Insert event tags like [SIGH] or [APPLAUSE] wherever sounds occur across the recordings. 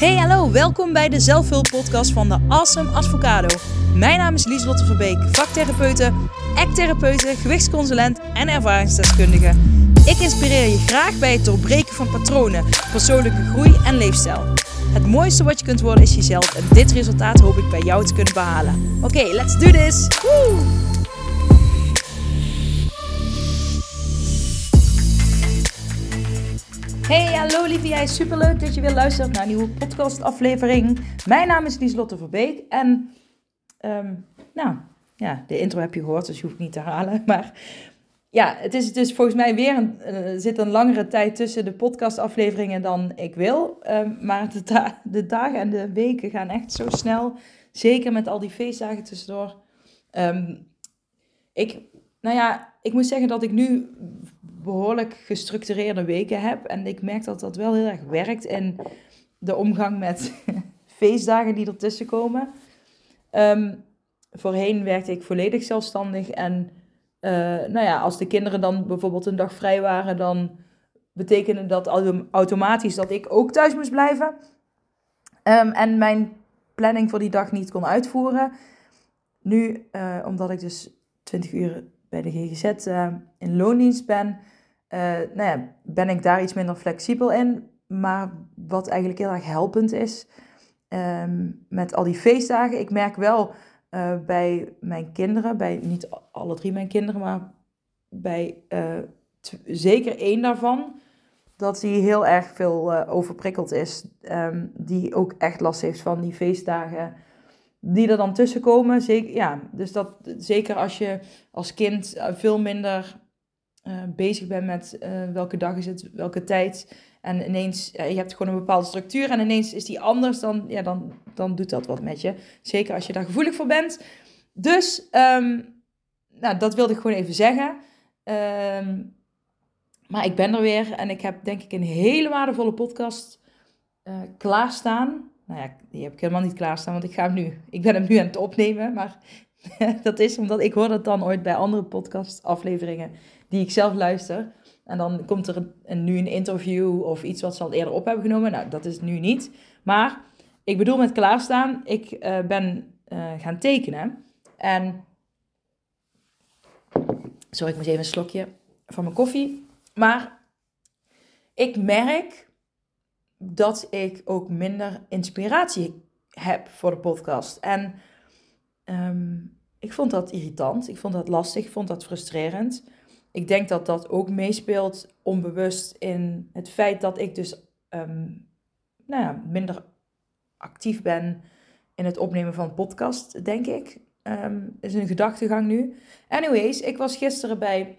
Hey, hallo, welkom bij de zelfhulppodcast van de Awesome Advocado. Mijn naam is Lieslotte Verbeek, vaktherapeute, ecktherapeute, gewichtsconsulent en ervaringsdeskundige. Ik inspireer je graag bij het doorbreken van patronen, persoonlijke groei en leefstijl. Het mooiste wat je kunt worden is jezelf en dit resultaat hoop ik bij jou te kunnen behalen. Oké, let's do this! Hey, hallo lieve jij. Superleuk dat je weer luistert naar een nieuwe podcastaflevering. Mijn naam is Lieslotte Verbeek en ehm, nou, ja, de intro heb je gehoord, dus je hoeft niet te herhalen. [LAUGHS] Maar ja, het is dus volgens mij weer een, er zit een langere tijd tussen de podcastafleveringen dan ik wil. Ehm, maar de, dagen en de weken gaan echt zo snel. Zeker met al die feestdagen tussendoor. Um, ik, nou ja, ik moet zeggen dat ik nu behoorlijk gestructureerde weken heb. En ik merk dat dat wel heel erg werkt in de omgang met [LAUGHS] feestdagen die ertussen komen. Um, voorheen werkte ik volledig zelfstandig. En uh, nou ja, als de kinderen dan bijvoorbeeld een dag vrij waren, dan betekende dat automatisch dat ik ook thuis moest blijven. Um, en mijn planning voor die dag niet kon uitvoeren. Nu, uh, omdat ik dus 20 uur bij de GGZ eh, in loondienst ben, uh, ben ik daar iets minder flexibel in. Maar wat eigenlijk heel erg helpend is um, met al die feestdagen. Ik merk wel uh, bij mijn kinderen, bij niet alle drie mijn kinderen, maar bij uh, zeker één daarvan, dat die heel erg veel overprikkeld is. Um, die ook echt last heeft van die feestdagen die er dan tussen komen. Ja, dus dat, zeker als je als kind veel minder uh, bezig bent met uh, welke dag is het, welke tijd. En ineens, je hebt gewoon een bepaalde structuur en ineens is die anders, dan, ja, dan, dan doet dat wat met je. Zeker als je daar gevoelig voor bent. Dus, um, nou, dat wilde ik gewoon even zeggen. Um, maar ik ben er weer en ik heb denk ik een hele waardevolle podcast klaarstaan. Nou ja, die heb ik helemaal niet klaarstaan, want ik ga hem nu, ik ben hem nu aan het opnemen. Maar [LAUGHS] dat is omdat ik hoor dat dan ooit bij andere podcastafleveringen die ik zelf luister. En dan komt er een, nu een interview of iets wat ze al eerder op hebben genomen. Nou, dat is nu niet. Maar ik bedoel met klaarstaan, ik uh, ben uh, gaan tekenen. En. Sorry, ik moet even een slokje van mijn koffie. Maar ik merk dat ik ook minder inspiratie heb voor de podcast. En um, ik vond dat irritant, ik vond dat lastig, ik vond dat frustrerend ik denk dat dat ook meespeelt onbewust in het feit dat ik dus um, nou ja, minder actief ben in het opnemen van podcast, denk ik. Um, is een gedachtegang nu. Anyways, ik was gisteren bij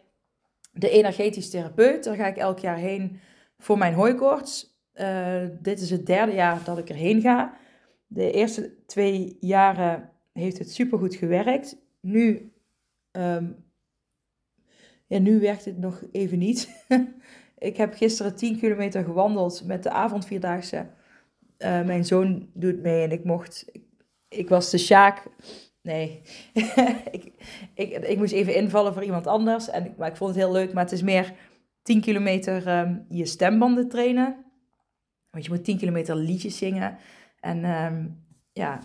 de energetisch therapeut. Daar ga ik elk jaar heen voor mijn hooikoorts. Uh, dit is het derde jaar dat ik erheen ga. De eerste twee jaren heeft het supergoed gewerkt. Nu um, ja, nu werkt het nog even niet. [LAUGHS] ik heb gisteren 10 kilometer gewandeld met de avondvierdaagse. Uh, mijn zoon doet mee en ik mocht. Ik, was de Sjaak. Nee, [LAUGHS] ik, ik, ik moest even invallen voor iemand anders. En, maar ik vond het heel leuk. Maar het is meer 10 kilometer um, je stembanden trainen. Want je moet 10 kilometer liedjes zingen. En um, ja,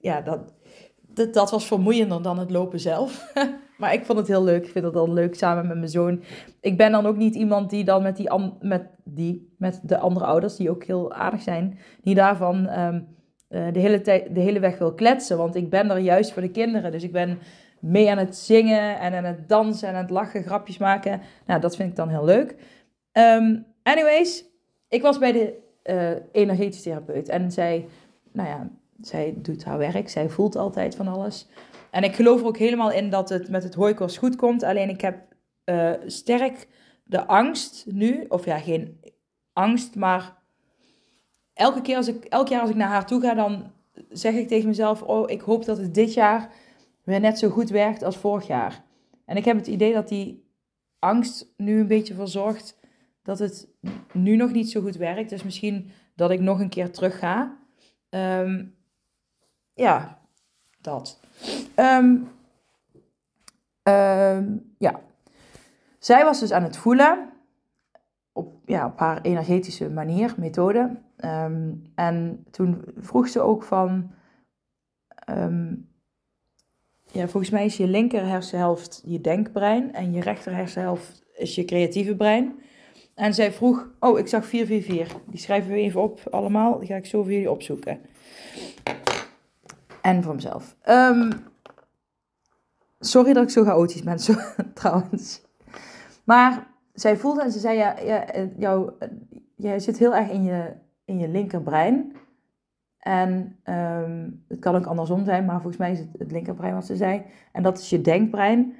ja dat, dat, dat was vermoeiender dan het lopen zelf. [LAUGHS] Maar ik vond het heel leuk. Ik vind het dan leuk samen met mijn zoon. Ik ben dan ook niet iemand die dan met, die met, die, met de andere ouders, die ook heel aardig zijn, die daarvan um, uh, de, hele de hele weg wil kletsen. Want ik ben er juist voor de kinderen. Dus ik ben mee aan het zingen en aan het dansen en aan het lachen, grapjes maken. Nou, dat vind ik dan heel leuk. Um, anyways, ik was bij de uh, therapeut en zij, nou ja, zij doet haar werk. Zij voelt altijd van alles. En ik geloof er ook helemaal in dat het met het hooikoorts goed komt. Alleen ik heb uh, sterk de angst nu, of ja, geen angst, maar elke keer als ik, elk jaar als ik naar haar toe ga, dan zeg ik tegen mezelf: Oh, ik hoop dat het dit jaar weer net zo goed werkt als vorig jaar. En ik heb het idee dat die angst nu een beetje verzorgt dat het nu nog niet zo goed werkt. Dus misschien dat ik nog een keer terug ga. Um, ja, dat. Um, um, ja. Zij was dus aan het voelen. Op, ja, op haar energetische manier, methode. Ehm, en toen vroeg ze ook van, ehm, ja, volgens mij is je linker hersenhelft je denkbrein en je rechter hersenhelft is je creatieve brein. En zij vroeg, oh, ik zag 444. Die schrijven we even op allemaal. Die ga ik zo voor jullie opzoeken. En voor mezelf. Um, sorry dat ik zo chaotisch ben, [LAUGHS] zo, trouwens. Maar zij voelde en ze zei, ja, ja jou, jij zit heel erg in je, in je linkerbrein. En um, het kan ook andersom zijn, maar volgens mij is het het linkerbrein wat ze zei. En dat is je denkbrein.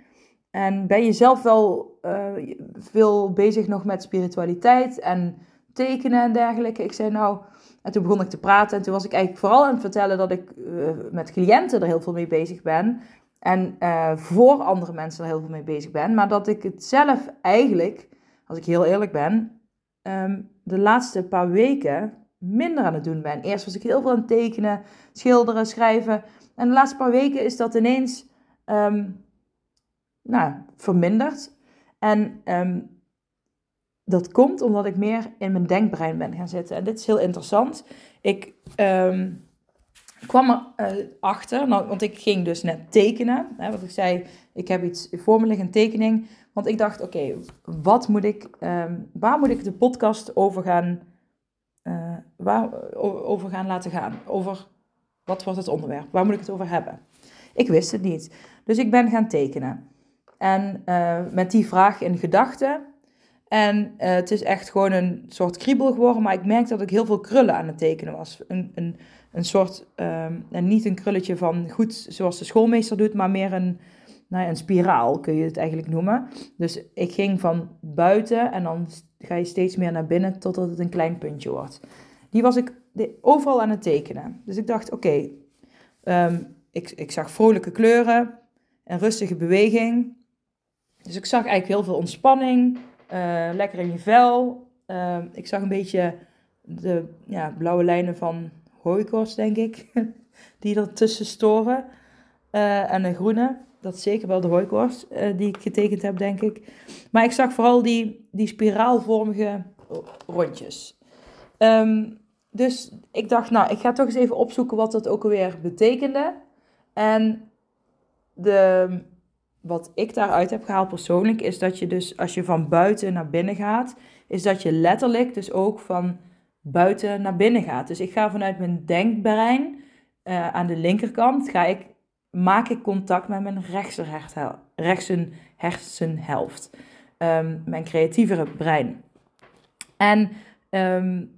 En ben je zelf wel uh, veel bezig nog met spiritualiteit en tekenen en dergelijke? Ik zei nou, en toen begon ik te praten en toen was ik eigenlijk vooral aan het vertellen dat ik uh, met cliënten er heel veel mee bezig ben. En uh, voor andere mensen er heel veel mee bezig ben. Maar dat ik het zelf eigenlijk, als ik heel eerlijk ben, um, de laatste paar weken minder aan het doen ben. Eerst was ik heel veel aan het tekenen, schilderen, schrijven. En de laatste paar weken is dat ineens um, nou, verminderd. En um, dat komt omdat ik meer in mijn denkbrein ben gaan zitten. En dit is heel interessant. Ik um, kwam erachter, uh, nou, want ik ging dus net tekenen. Hè, wat ik zei, ik heb iets voor me liggen, een tekening. Want ik dacht, oké, wat moet ik, um, waar moet ik de podcast over gaan, uh, waar, over gaan laten gaan? Over, wat wordt het onderwerp? Waar moet ik het over hebben? Ik wist het niet. Dus ik ben gaan tekenen. En uh, met die vraag in gedachten. En uh, het is echt gewoon een soort kriebel geworden. Maar ik merkte dat ik heel veel krullen aan het tekenen was. Een, een, een soort, um, en niet een krulletje van goed zoals de schoolmeester doet, maar meer een, nou ja, een spiraal kun je het eigenlijk noemen. Dus ik ging van buiten en dan ga je steeds meer naar binnen totdat het een klein puntje wordt. Die was ik overal aan het tekenen. Dus ik dacht, oké, um, ik, ik zag vrolijke kleuren, en rustige beweging. Dus ik zag eigenlijk heel veel ontspanning, uh, lekker in je vel. Uh, ik zag een beetje de ja, blauwe lijnen van hooikoorts, denk ik, [LAUGHS] die ertussen storen. Uh, en de groene, dat is zeker wel de hooikoorts die ik getekend heb, denk ik. Maar ik zag vooral die, die spiraalvormige rondjes. Um, dus ik dacht, nou, ik ga toch eens even opzoeken wat dat ook alweer betekende. En de, wat ik daaruit heb gehaald persoonlijk, is dat je dus als je van buiten naar binnen gaat, is dat je letterlijk dus ook van buiten naar binnen gaat. Dus ik ga vanuit mijn denkbrein uh, aan de linkerkant, ga ik, maak ik contact met mijn rechtse hersenhelft. Um, mijn creatievere brein. En um,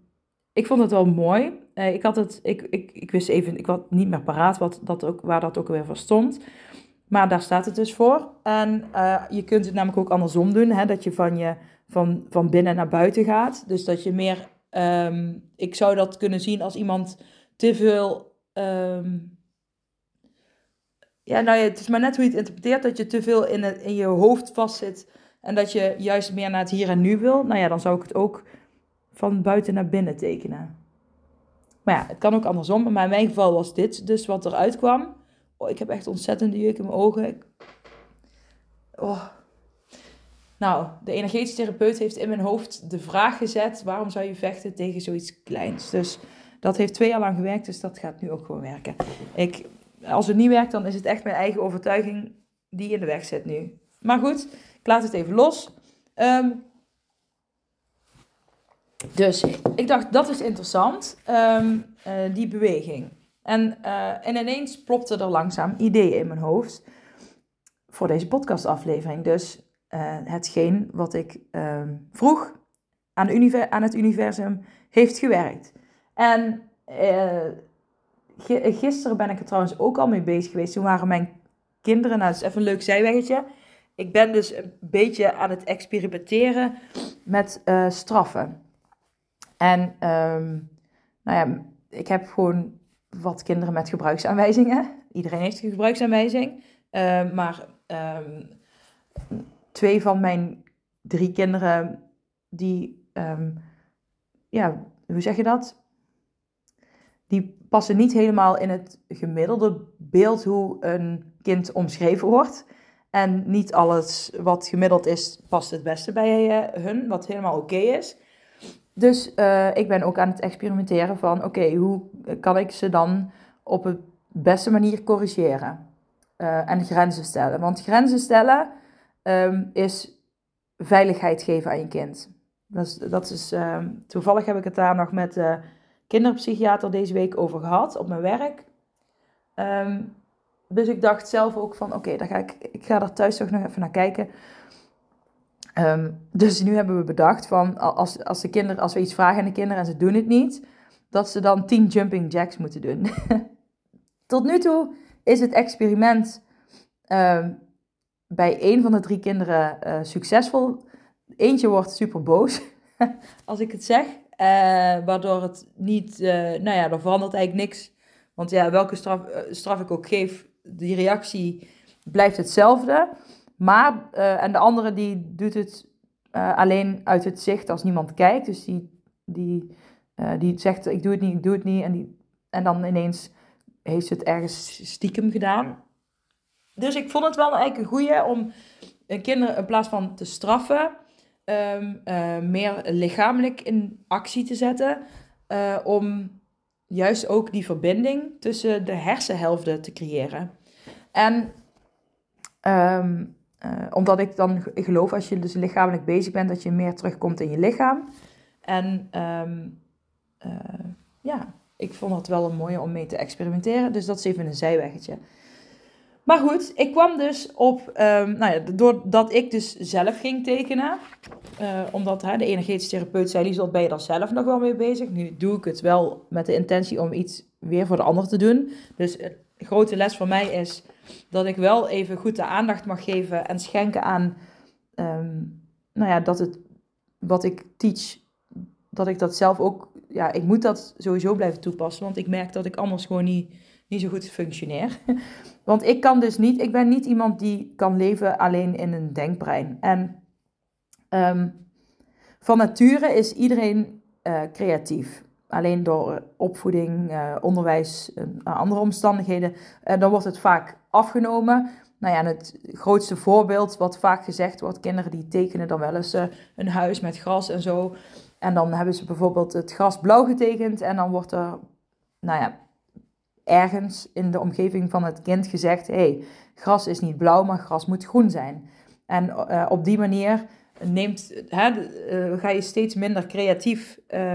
ik vond het wel mooi. Uh, ik, had het, ik, ik, ik wist even, ik had niet meer paraat wat dat ook, waar dat ook weer voor stond. Maar daar staat het dus voor. En uh, je kunt het namelijk ook andersom doen, hè, dat je van, je van, van binnen naar buiten gaat. Dus dat je meer, um, ik zou dat kunnen zien als iemand te veel, um, ja nou ja, het is maar net hoe je het interpreteert, dat je te veel in, het, in je hoofd vastzit en dat je juist meer naar het hier en nu wil. Nou ja, dan zou ik het ook van buiten naar binnen tekenen. Maar ja, het kan ook andersom. Maar in mijn geval was dit dus wat eruit kwam. Oh, ik heb echt ontzettende jeuk in mijn ogen. Oh. Nou, de energetische therapeut heeft in mijn hoofd de vraag gezet: waarom zou je vechten tegen zoiets kleins? Dus dat heeft twee jaar lang gewerkt, dus dat gaat nu ook gewoon werken. Ik, als het niet werkt, dan is het echt mijn eigen overtuiging die in de weg zit nu. Maar goed, ik laat het even los. Um, dus ik dacht, dat is interessant, um, uh, die beweging. En, uh, en ineens plopte er langzaam ideeën in mijn hoofd voor deze podcastaflevering. Dus uh, hetgeen wat ik uh, vroeg aan, aan, het universum heeft gewerkt. En uh, gisteren ben ik er trouwens ook al mee bezig geweest. Toen waren mijn kinderen, nou dat is even een leuk zijweggetje. Ik ben dus een beetje aan het experimenteren met straffen. En um, nou ja, ik heb gewoon wat kinderen met gebruiksaanwijzingen. Iedereen heeft een gebruiksaanwijzing. Uh, maar um, twee van mijn drie kinderen, die, um, ja, hoe zeg je dat? Die passen niet helemaal in het gemiddelde beeld hoe een kind omschreven wordt. En niet alles wat gemiddeld is, past het beste bij uh, hun, wat helemaal oké is. Dus uh, ik ben ook aan het experimenteren van, oké, hoe kan ik ze dan op de beste manier corrigeren? Uh, en grenzen stellen. Want grenzen stellen um, is veiligheid geven aan je kind. Dat is, dat is um, toevallig heb ik het daar nog met de kinderpsychiater deze week over gehad op mijn werk. Um, dus ik dacht zelf ook van, oké, dan ga ik, ik ga er thuis toch nog even naar kijken. Um, dus nu hebben we bedacht van, als, als, de kinderen, als we iets vragen aan de kinderen en ze doen het niet, dat ze dan 10 jumping jacks moeten doen. [LAUGHS] Tot nu toe is het experiment um, bij één van de drie kinderen uh, succesvol. Eentje wordt super boos [LAUGHS] als ik het zeg, uh, waardoor het niet, uh, nou ja, er verandert eigenlijk niks. Want ja, welke straf, straf ik ook geef, die reactie blijft hetzelfde. Maar, uh, en de andere die doet het uh, alleen uit het zicht als niemand kijkt. Dus die, die, uh, die zegt, ik doe het niet, ik doe het niet. En, die, en dan ineens heeft ze het ergens stiekem gedaan. Dus ik vond het wel eigenlijk een goeie om kinderen in plaats van te straffen... Um, meer lichamelijk in actie te zetten. om juist ook die verbinding tussen de hersenhelften te creëren. En um, uh, omdat ik dan geloof, als je dus lichamelijk bezig bent, dat je meer terugkomt in je lichaam. En um, uh, ja, ik vond het wel een mooie om mee te experimenteren. Dus dat is even een zijweggetje. Maar goed, ik kwam dus op, um, nou ja, doordat ik dus zelf ging tekenen. Uh, omdat hè, de energetische therapeut zei, Liesel, ben je daar zelf nog wel mee bezig? Nu doe ik het wel met de intentie om iets weer voor de ander te doen. Dus een grote les voor mij is dat ik wel even goed de aandacht mag geven en schenken aan, um, nou ja, dat het, wat ik teach, dat ik dat zelf ook, ja, ik moet dat sowieso blijven toepassen, want ik merk dat ik anders gewoon niet, niet zo goed functioneer. [LAUGHS] Want ik kan dus niet, ik ben niet iemand die kan leven alleen in een denkbrein. En um, van nature is iedereen uh, creatief. Alleen door opvoeding, uh, onderwijs en andere omstandigheden, dan wordt het vaak afgenomen. Nou ja, het grootste voorbeeld wat vaak gezegd wordt, kinderen die tekenen dan wel eens een huis met gras en zo. En dan hebben ze bijvoorbeeld het gras blauw getekend en dan wordt er, nou ja, ergens in de omgeving van het kind gezegd, hé, hey, gras is niet blauw, maar gras moet groen zijn. En op die manier neemt, hè, ga je steeds minder creatief uh,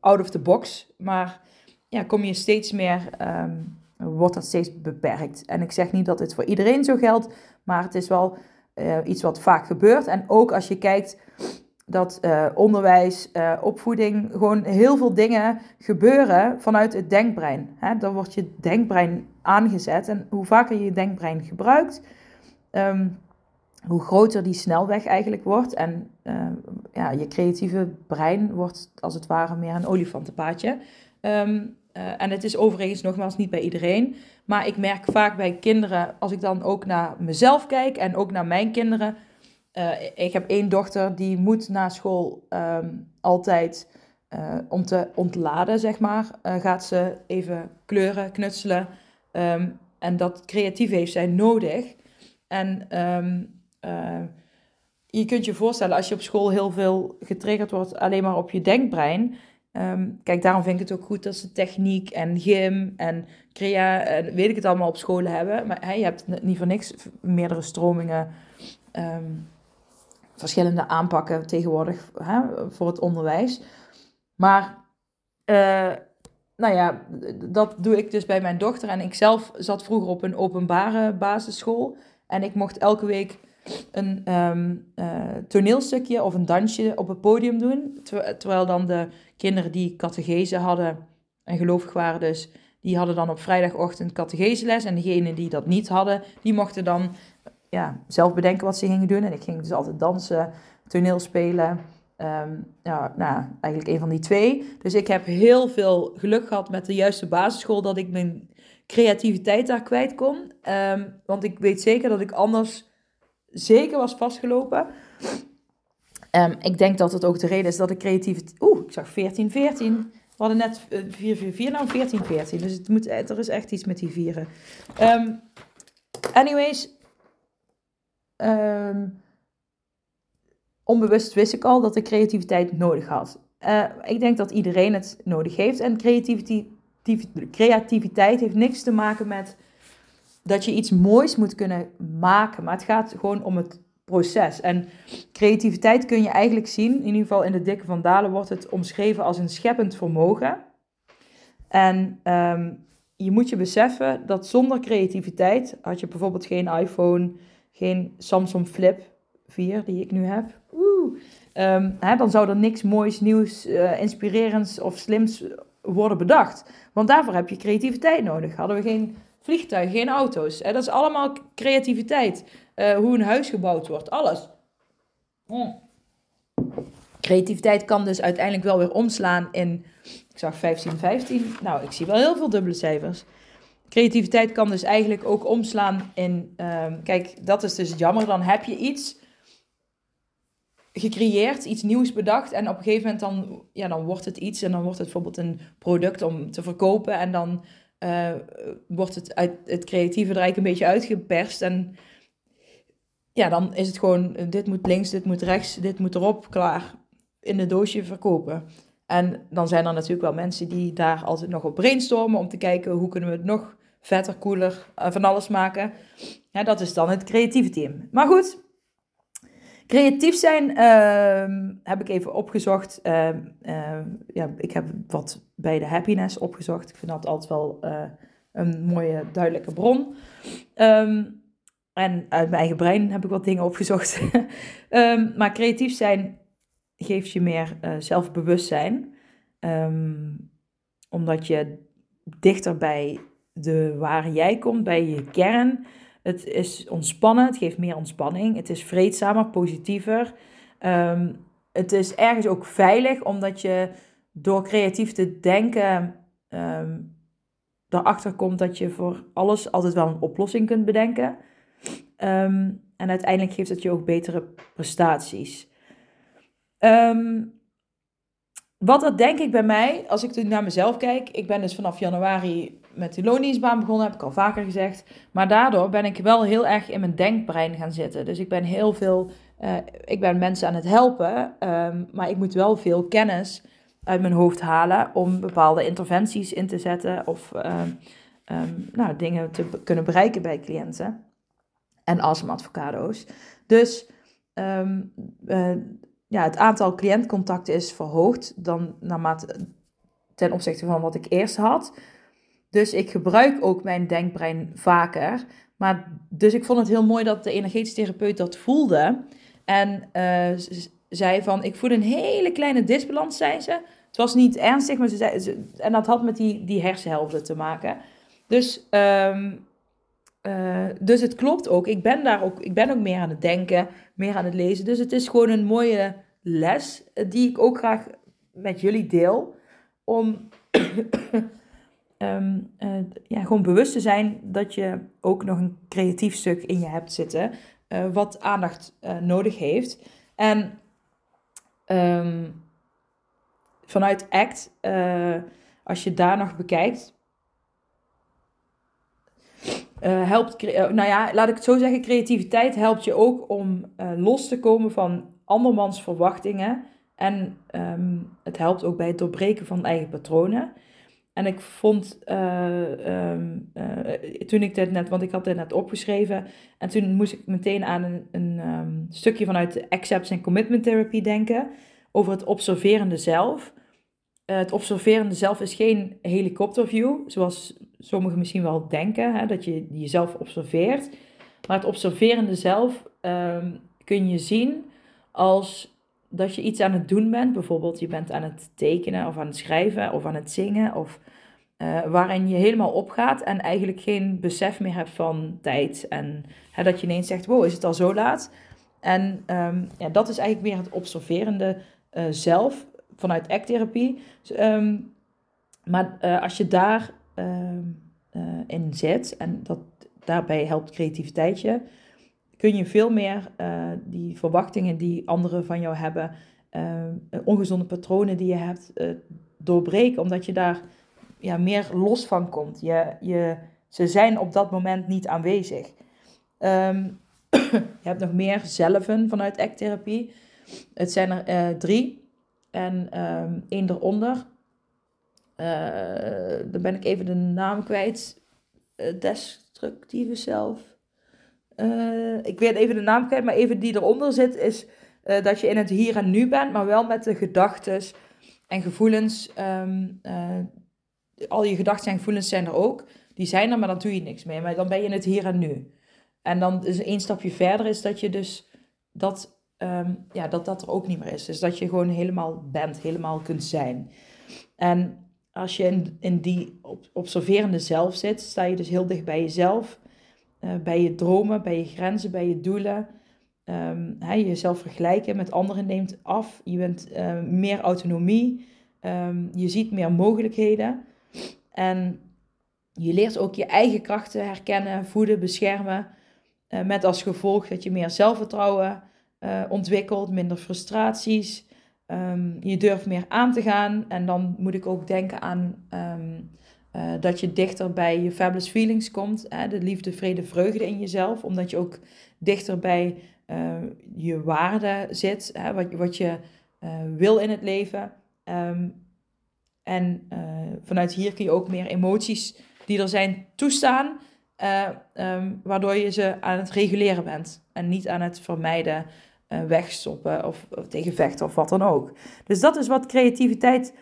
out of the box, maar ja, kom je steeds meer um, wordt dat steeds beperkt. En ik zeg niet dat dit voor iedereen zo geldt, maar het is wel uh, iets wat vaak gebeurt. En ook als je kijkt dat uh, onderwijs, uh, opvoeding, gewoon heel veel dingen gebeuren vanuit het denkbrein. Hè? Dan wordt je denkbrein aangezet. En hoe vaker je je denkbrein gebruikt, um, hoe groter die snelweg eigenlijk wordt. En ja, je creatieve brein wordt als het ware meer een olifantenpaadje. Um, uh, en het is overigens nogmaals niet bij iedereen. Maar ik merk vaak bij kinderen, als ik dan ook naar mezelf kijk en ook naar mijn kinderen. Uh, ik heb één dochter die moet na school um, altijd om te ontladen, zeg maar. gaat ze even kleuren, knutselen. Um, en dat creatief heeft zij nodig. En um, je kunt je voorstellen, als je op school heel veel getriggerd wordt alleen maar op je denkbrein Um, kijk, daarom vind ik het ook goed dat ze techniek en gym en crea en weet ik het allemaal op scholen hebben. Maar je hebt niet voor niks meerdere stromingen, um, verschillende aanpakken tegenwoordig hè, voor het onderwijs. Maar, uh, nou ja, dat doe ik dus bij mijn dochter. En ik zelf zat vroeger op een openbare basisschool. En ik mocht elke week een um, uh, toneelstukje of een dansje op het podium doen. terwijl dan de kinderen die catechese hadden en gelovig waren dus, die hadden dan op vrijdagochtend catecheseles. En degenen die dat niet hadden, die mochten dan ja, zelf bedenken wat ze gingen doen. En ik ging dus altijd dansen, toneel spelen. Um, ja, nou, eigenlijk een van die twee. Dus ik heb heel veel geluk gehad met de juiste basisschool dat ik mijn creativiteit daar kwijt kon. Um, want ik weet zeker dat ik anders zeker was vastgelopen. Um, ik denk dat het ook de reden is dat ik creatief... Oeh, ik zag 14, 14. We hadden net 4, 4, 4, nou 14, 14. Dus het moet, er is echt iets met die vieren. Um, anyways. Um, onbewust wist ik al dat ik creativiteit nodig had. uh, ik denk dat iedereen het nodig heeft. En creativiteit, creativiteit heeft niks te maken met dat je iets moois moet kunnen maken. Maar het gaat gewoon om het proces. En creativiteit kun je eigenlijk zien, in ieder geval in de Dikke van Dalen wordt het omschreven als een scheppend vermogen. En um, je moet je beseffen dat zonder creativiteit had je bijvoorbeeld geen iPhone, geen Samsung Flip 4 die ik nu heb. Oeh. Um, hè, dan zou er niks moois, nieuws, uh, inspirerends of slims worden bedacht. Want daarvoor heb je creativiteit nodig. Hadden we geen vliegtuigen, geen auto's. Hè? Dat is allemaal creativiteit. Uh, hoe een huis gebouwd wordt, alles. Mm. Creativiteit kan dus uiteindelijk wel weer omslaan in, ik zag 15, 15. Nou, ik zie wel heel veel dubbele cijfers. Creativiteit kan dus eigenlijk ook omslaan in, um, kijk, dat is dus jammer. Dan heb je iets gecreëerd, iets nieuws bedacht. En op een gegeven moment dan, ja, dan wordt het iets. En dan wordt het bijvoorbeeld een product om te verkopen. En dan uh, wordt het uit het creatieve er eigenlijk een beetje uitgeperst. En ja, dan is het gewoon, dit moet links, dit moet rechts, dit moet erop, klaar. In het doosje verkopen. En dan zijn er natuurlijk wel mensen die daar altijd nog op brainstormen om te kijken hoe kunnen we het nog vetter, cooler, uh, van alles maken. Ja, dat is dan het creatieve team. Maar goed, creatief zijn uh, heb ik even opgezocht. Uh, ja, ik heb wat bij de happiness opgezocht. Ik vind dat altijd wel eh, een mooie, duidelijke bron. En uit mijn eigen brein heb ik wat dingen opgezocht. [LAUGHS] maar creatief zijn geeft je meer uh, zelfbewustzijn. Omdat je dichter bij de waar jij komt, bij je kern. Het is ontspannen, het geeft meer ontspanning. Het is vreedzamer, positiever. Um, het is ergens ook veilig, omdat je door creatief te denken um, erachter komt dat je voor alles altijd wel een oplossing kunt bedenken. Um, en uiteindelijk geeft het je ook betere prestaties. Wat dat denk ik bij mij, als ik naar mezelf kijk. Ik ben dus vanaf januari met die loondienstbaan begonnen, heb ik al vaker gezegd. Maar daardoor ben ik wel heel erg in mijn denkbrein gaan zitten. Dus ik ben heel veel, uh, ik ben mensen aan het helpen. Um, maar ik moet wel veel kennis uit mijn hoofd halen om bepaalde interventies in te zetten. Of um, um, nou, dingen te kunnen bereiken bij cliënten en astma-advocado's. Dus um, uh, ja, het aantal cliëntcontacten is verhoogd dan naarmate, ten opzichte van wat ik eerst had. Dus ik gebruik ook mijn denkbrein vaker. Maar, dus ik vond het heel mooi dat de energetisch therapeut dat voelde. En uh, zei van, ik voel een hele kleine disbalans, zei ze. Het was niet ernstig, maar ze zei... Ze, en dat had met die, die hersenhelften te maken. Dus um, uh, dus het klopt ook. Ik ben daar ook, ik ben ook meer aan het denken, meer aan het lezen. Dus het is gewoon een mooie les eh, die ik ook graag met jullie deel. Om um, ja, gewoon bewust te zijn dat je ook nog een creatief stuk in je hebt zitten. Uh, wat aandacht nodig heeft. En um, vanuit ACT, als je daar nog bekijkt, helpt, nou ja, laat ik het zo zeggen, creativiteit helpt je ook om los te komen van andermans verwachtingen. En um, het helpt ook bij het doorbreken van eigen patronen. En ik vond, um, toen ik dit net, want ik had dit net opgeschreven, en toen moest ik meteen aan een, een um, stukje vanuit de Acceptance and Commitment Therapy denken, over het observerende zelf. het observerende zelf is geen helikopterview, zoals sommigen misschien wel denken, hè, dat je jezelf observeert. Maar het observerende zelf um, kun je zien als dat je iets aan het doen bent. Bijvoorbeeld je bent aan het tekenen of aan het schrijven of aan het zingen. Of uh, waarin je helemaal opgaat en eigenlijk geen besef meer hebt van tijd. En hè, dat je ineens zegt, wow, is het al zo laat? En um, ja, dat is eigenlijk meer het observerende uh, zelf vanuit acttherapie. Dus, um, maar uh, als je daar uh, in zet, en dat, daarbij helpt creativiteit je, kun je veel meer uh, die verwachtingen die anderen van jou hebben, uh, ongezonde patronen die je hebt, doorbreken, omdat je daar ja, meer los van komt. Je, je, ze zijn op dat moment niet aanwezig. Um, [COUGHS] je hebt nog meer zelven vanuit acttherapie. Het zijn er drie. en um, één eronder. Dan ben ik even de naam kwijt. Destructieve zelf. Uh, ik weet even de naam kwijt, maar even die eronder zit is dat je in het hier en nu bent, maar wel met de gedachten en gevoelens. Um, al je gedachten en gevoelens zijn er ook. Die zijn er, maar dan doe je niks mee. Maar dan ben je in het hier en nu. En dan is één stapje verder is dat je dus dat, um, ja, dat dat er ook niet meer is. Dus dat je gewoon helemaal bent, helemaal kunt zijn. En als je in, in die observerende zelf zit, sta je dus heel dicht bij jezelf, uh, bij je dromen, bij je grenzen, bij je doelen. Hè, jezelf vergelijken met anderen neemt af. Je bent uh, meer autonomie. Um, je ziet meer mogelijkheden. En je leert ook je eigen krachten herkennen, voeden, beschermen. Uh, met als gevolg dat je meer zelfvertrouwen ontwikkelt, minder frustraties. Um, je durft meer aan te gaan. En dan moet ik ook denken aan uh, dat je dichter bij je fabulous feelings komt. Hè? De liefde, vrede, vreugde in jezelf. Omdat je ook dichter bij je waarde zit. Hè? Wat, wat je wil in het leven. Um, en vanuit hier kun je ook meer emoties die er zijn toestaan. Um, waardoor je ze aan het reguleren bent. En niet aan het vermijden, wegstoppen of, of tegen vechten of wat dan ook. Dus dat is wat creativiteit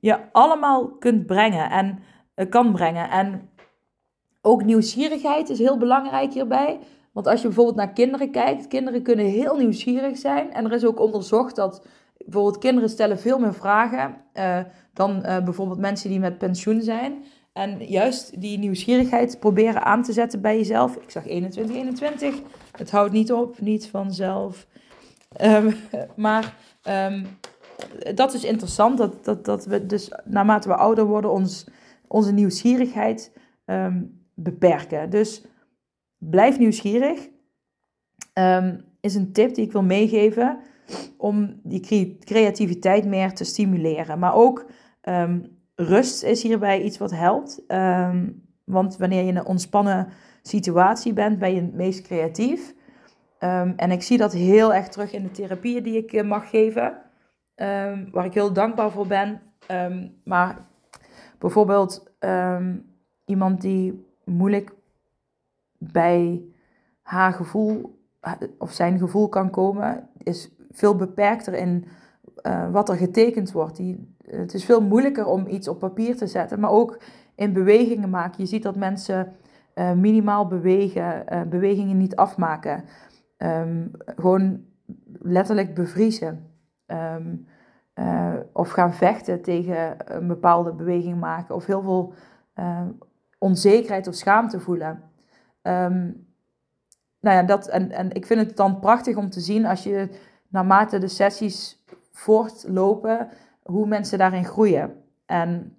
je allemaal kunt brengen en kan brengen. En ook nieuwsgierigheid is heel belangrijk hierbij. Want als je bijvoorbeeld naar kinderen kijkt, kinderen kunnen heel nieuwsgierig zijn. En er is ook onderzocht dat bijvoorbeeld kinderen stellen veel meer vragen dan bijvoorbeeld mensen die met pensioen zijn. En juist die nieuwsgierigheid proberen aan te zetten bij jezelf. Ik zag 21, 21. Het houdt niet op, niet vanzelf. Um, [LAUGHS] maar um, dat is interessant, dat, dat, dat we dus naarmate we ouder worden ons, onze nieuwsgierigheid um, beperken. Dus blijf nieuwsgierig. is een tip die ik wil meegeven om die creativiteit meer te stimuleren. Maar ook rust is hierbij iets wat helpt. Ehm, want wanneer je in een ontspannen situatie bent, ben je het meest creatief. En ik zie dat heel erg terug in de therapieën die ik eh, mag geven. Waar ik heel dankbaar voor ben. maar bijvoorbeeld iemand die moeilijk bij haar gevoel of zijn gevoel kan komen, is veel beperkter in uh, wat er getekend wordt. Die het is veel moeilijker om iets op papier te zetten, maar ook in bewegingen maken. Je ziet dat mensen uh, minimaal bewegen, uh, bewegingen niet afmaken. Um, gewoon letterlijk bevriezen. Um, uh, of gaan vechten tegen een bepaalde beweging maken. Of heel veel onzekerheid of schaamte voelen. Um, nou ja, dat, en, en ik vind het dan prachtig om te zien als je naarmate de sessies voortlopen, hoe mensen daarin groeien. En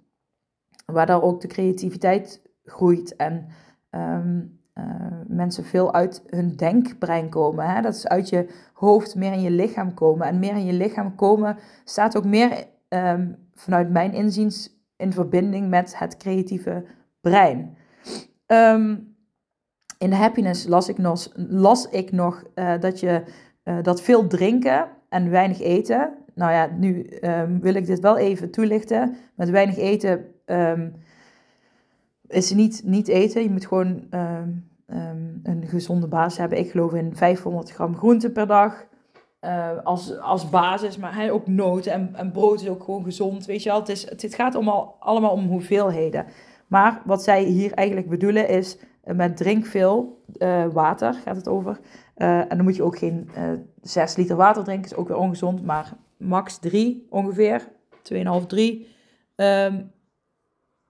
waardoor ook de creativiteit groeit en um, uh, mensen veel uit hun denkbrein komen. Hè? Dat is uit je hoofd meer in je lichaam komen. En meer in je lichaam komen staat ook meer um, vanuit mijn inziens in verbinding met het creatieve brein. Um, in Happiness las ik nog, las ik nog uh, dat, je, uh, dat veel drinken en weinig eten nou ja, nu um, wil ik dit wel even toelichten. Met weinig eten is niet, niet eten. Je moet gewoon um, een gezonde basis hebben. Ik geloof in 500 gram groente per dag. Uh, als, als basis, maar hij ook noten en, en brood is ook gewoon gezond. Weet je wel, het, is, het, gaat allemaal, allemaal om hoeveelheden. Maar wat zij hier eigenlijk bedoelen is, uh, met drink veel uh, water gaat het over. en dan moet je ook geen 6 liter water drinken, is ook weer ongezond. Maar max 3 ongeveer. 2,5, 3. Um,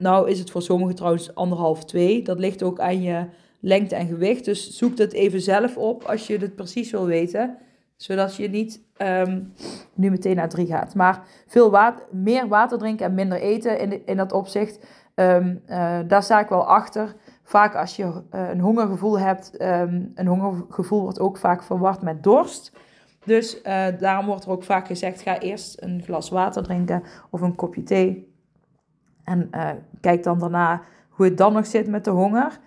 nou is het voor sommigen trouwens anderhalf, 2. Dat ligt ook aan je lengte en gewicht. Dus zoek het even zelf op als je het precies wil weten. Zodat je niet um, nu meteen naar 3 gaat. Maar veel water, meer water drinken en minder eten in, in dat opzicht. Um, uh, daar sta ik wel achter. Vaak als je uh, een hongergevoel hebt, um, een hongergevoel wordt ook vaak verward met dorst. Dus uh, daarom wordt er ook vaak gezegd: ga eerst een glas water drinken of een kopje thee. En uh, kijk dan daarna hoe het dan nog zit met de honger.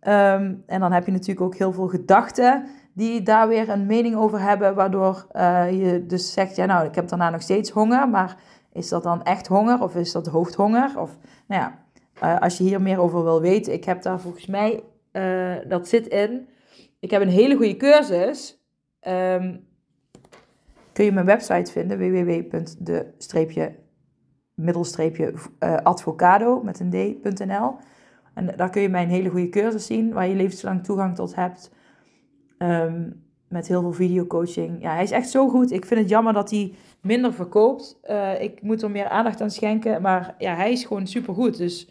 Um, en dan heb je natuurlijk ook heel veel gedachten die daar weer een mening over hebben, waardoor uh, je dus zegt, ja nou, ik heb daarna nog steeds honger, maar is dat dan echt honger of is dat hoofdhonger? Of, nou ja, uh, als je hier meer over wil weten, ik heb daar volgens mij, dat zit in, ik heb een hele goede cursus. Um, kun je mijn website vinden, www.de-middelstreepje met een d.nl. En daar kun je mijn hele goede cursus zien, waar je levenslang toegang tot hebt. Um, met heel veel videocoaching. Ja, hij is echt zo goed. Ik vind het jammer dat hij minder verkoopt. Uh, ik moet er meer aandacht aan schenken. Maar ja, hij is gewoon supergoed. Dus,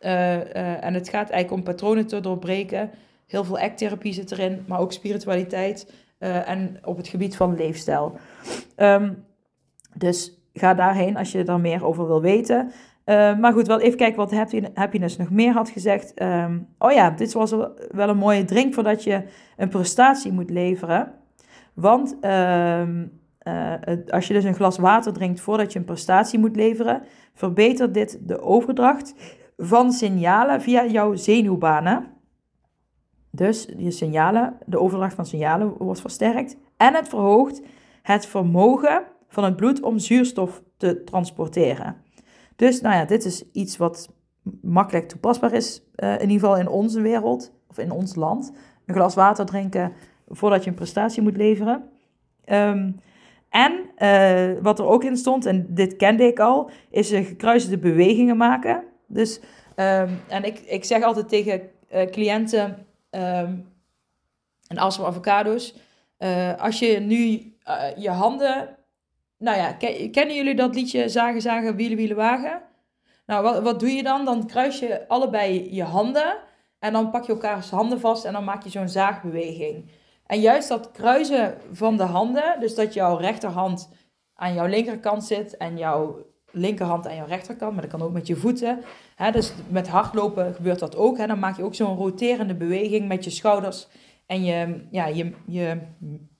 uh, en het gaat eigenlijk om patronen te doorbreken. Heel veel acttherapie zit erin, maar ook spiritualiteit. en op het gebied van leefstijl. Um, dus ga daarheen als je er meer over wil weten. Uh, maar goed, wel even kijken wat Happiness nog meer had gezegd. Um, oh ja, dit was wel een mooie drink voordat je een prestatie moet leveren. Want uh, uh, als je dus een glas water drinkt voordat je een prestatie moet leveren, verbetert dit de overdracht van signalen via jouw zenuwbanen. Dus je signalen, de overdracht van signalen wordt versterkt. En het verhoogt het vermogen van het bloed om zuurstof te transporteren. Dus nou ja, dit is iets wat makkelijk toepasbaar is, uh, in ieder geval in onze wereld of in ons land. Een glas water drinken voordat je een prestatie moet leveren. Um, en uh, wat er ook in stond, en dit kende ik al, is gekruiste bewegingen maken. Dus, um, en ik, ik zeg altijd tegen uh, cliënten, um, en als we avocado's, als je nu je handen nou ja, kennen jullie dat liedje Zagen, Zagen, Wielen, Wielen, Wagen? Nou, wat, wat doe je dan? Dan kruis je allebei je handen en dan pak je elkaars handen vast en dan maak je zo'n zaagbeweging. En juist dat kruisen van de handen, dus dat jouw rechterhand aan jouw linkerkant zit en jouw linkerhand aan jouw rechterkant, maar dat kan ook met je voeten. Hè, dus met hardlopen gebeurt dat ook. Hè. Dan maak je ook zo'n roterende beweging met je schouders en je, ja, je, je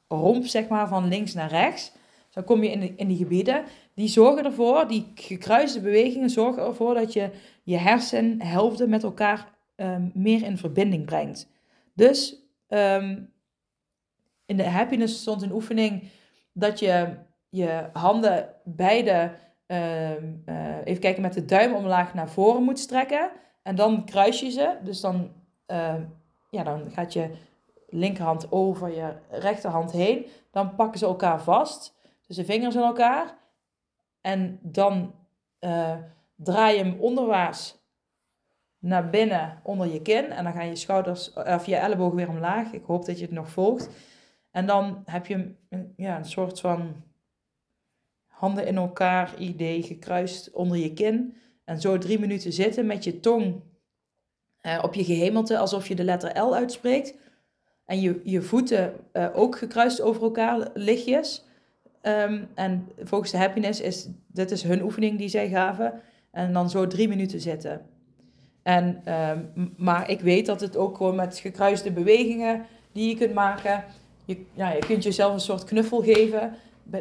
romp, zeg maar, van links naar rechts. Dan kom je in, in die gebieden. Die zorgen ervoor, die gekruiste bewegingen zorgen ervoor dat je je hersenhelften met elkaar um, meer in verbinding brengt. Dus um, in de happiness stond een oefening dat je je handen beide, um, even kijken, met de duim omlaag naar voren moet strekken. En dan kruis je ze. Dus dan, ja, dan gaat je linkerhand over je rechterhand heen. Dan pakken ze elkaar vast. Dus de vingers in elkaar. En dan uh, draai je hem onderwaarts naar binnen onder je kin. En dan gaan je schouders of je ellebogen weer omlaag. Ik hoop dat je het nog volgt. En dan heb je een, ja, een soort van handen in elkaar idee gekruist onder je kin. En zo drie minuten zitten met je tong uh, op je gehemelte, alsof je de letter L uitspreekt. En je, je voeten ook gekruist over elkaar lichtjes. Um, en volgens de happiness is, dit is hun oefening die zij gaven. En dan zo drie minuten zitten. En, um, maar ik weet dat het ook gewoon met gekruiste bewegingen die je kunt maken. Je, ja, je kunt jezelf een soort knuffel geven.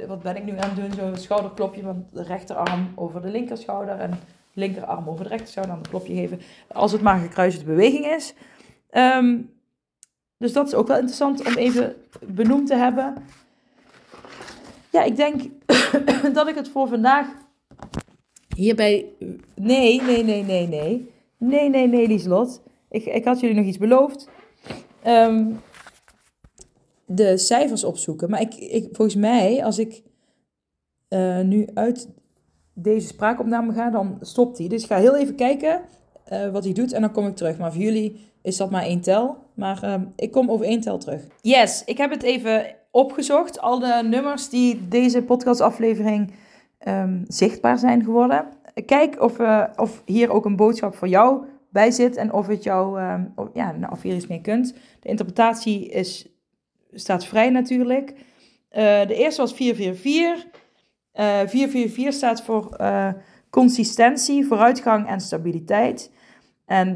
Wat ben ik nu aan het doen? Zo'n schouderklopje van de rechterarm over de linkerschouder. En linkerarm over de rechterschouder. Dan een klopje geven. Als het maar gekruiste beweging is. Um, dus dat is ook wel interessant om even benoemd te hebben ja, ik denk [COUGHS] dat ik het voor vandaag hierbij... Nee, nee, nee, nee, nee. Nee, nee, nee, Lieslot. Ik, ik had jullie nog iets beloofd. Um, de cijfers opzoeken. Maar ik, ik, volgens mij, als ik uh, nu uit deze spraakopname ga, dan stopt hij. Dus ik ga heel even kijken uh, wat hij doet en dan kom ik terug. Maar voor jullie is dat maar één tel. Maar uh, ik kom over één tel terug. Yes, ik heb het even opgezocht. Alle nummers die deze podcastaflevering um, zichtbaar zijn geworden. Kijk of, uh, of hier ook een boodschap voor jou bij zit en of, het jou, um, of, ja, nou, of je er iets mee kunt. De interpretatie is, staat vrij natuurlijk. Uh, de eerste was 444. Uh, 444 staat voor uh, consistentie, vooruitgang en stabiliteit. En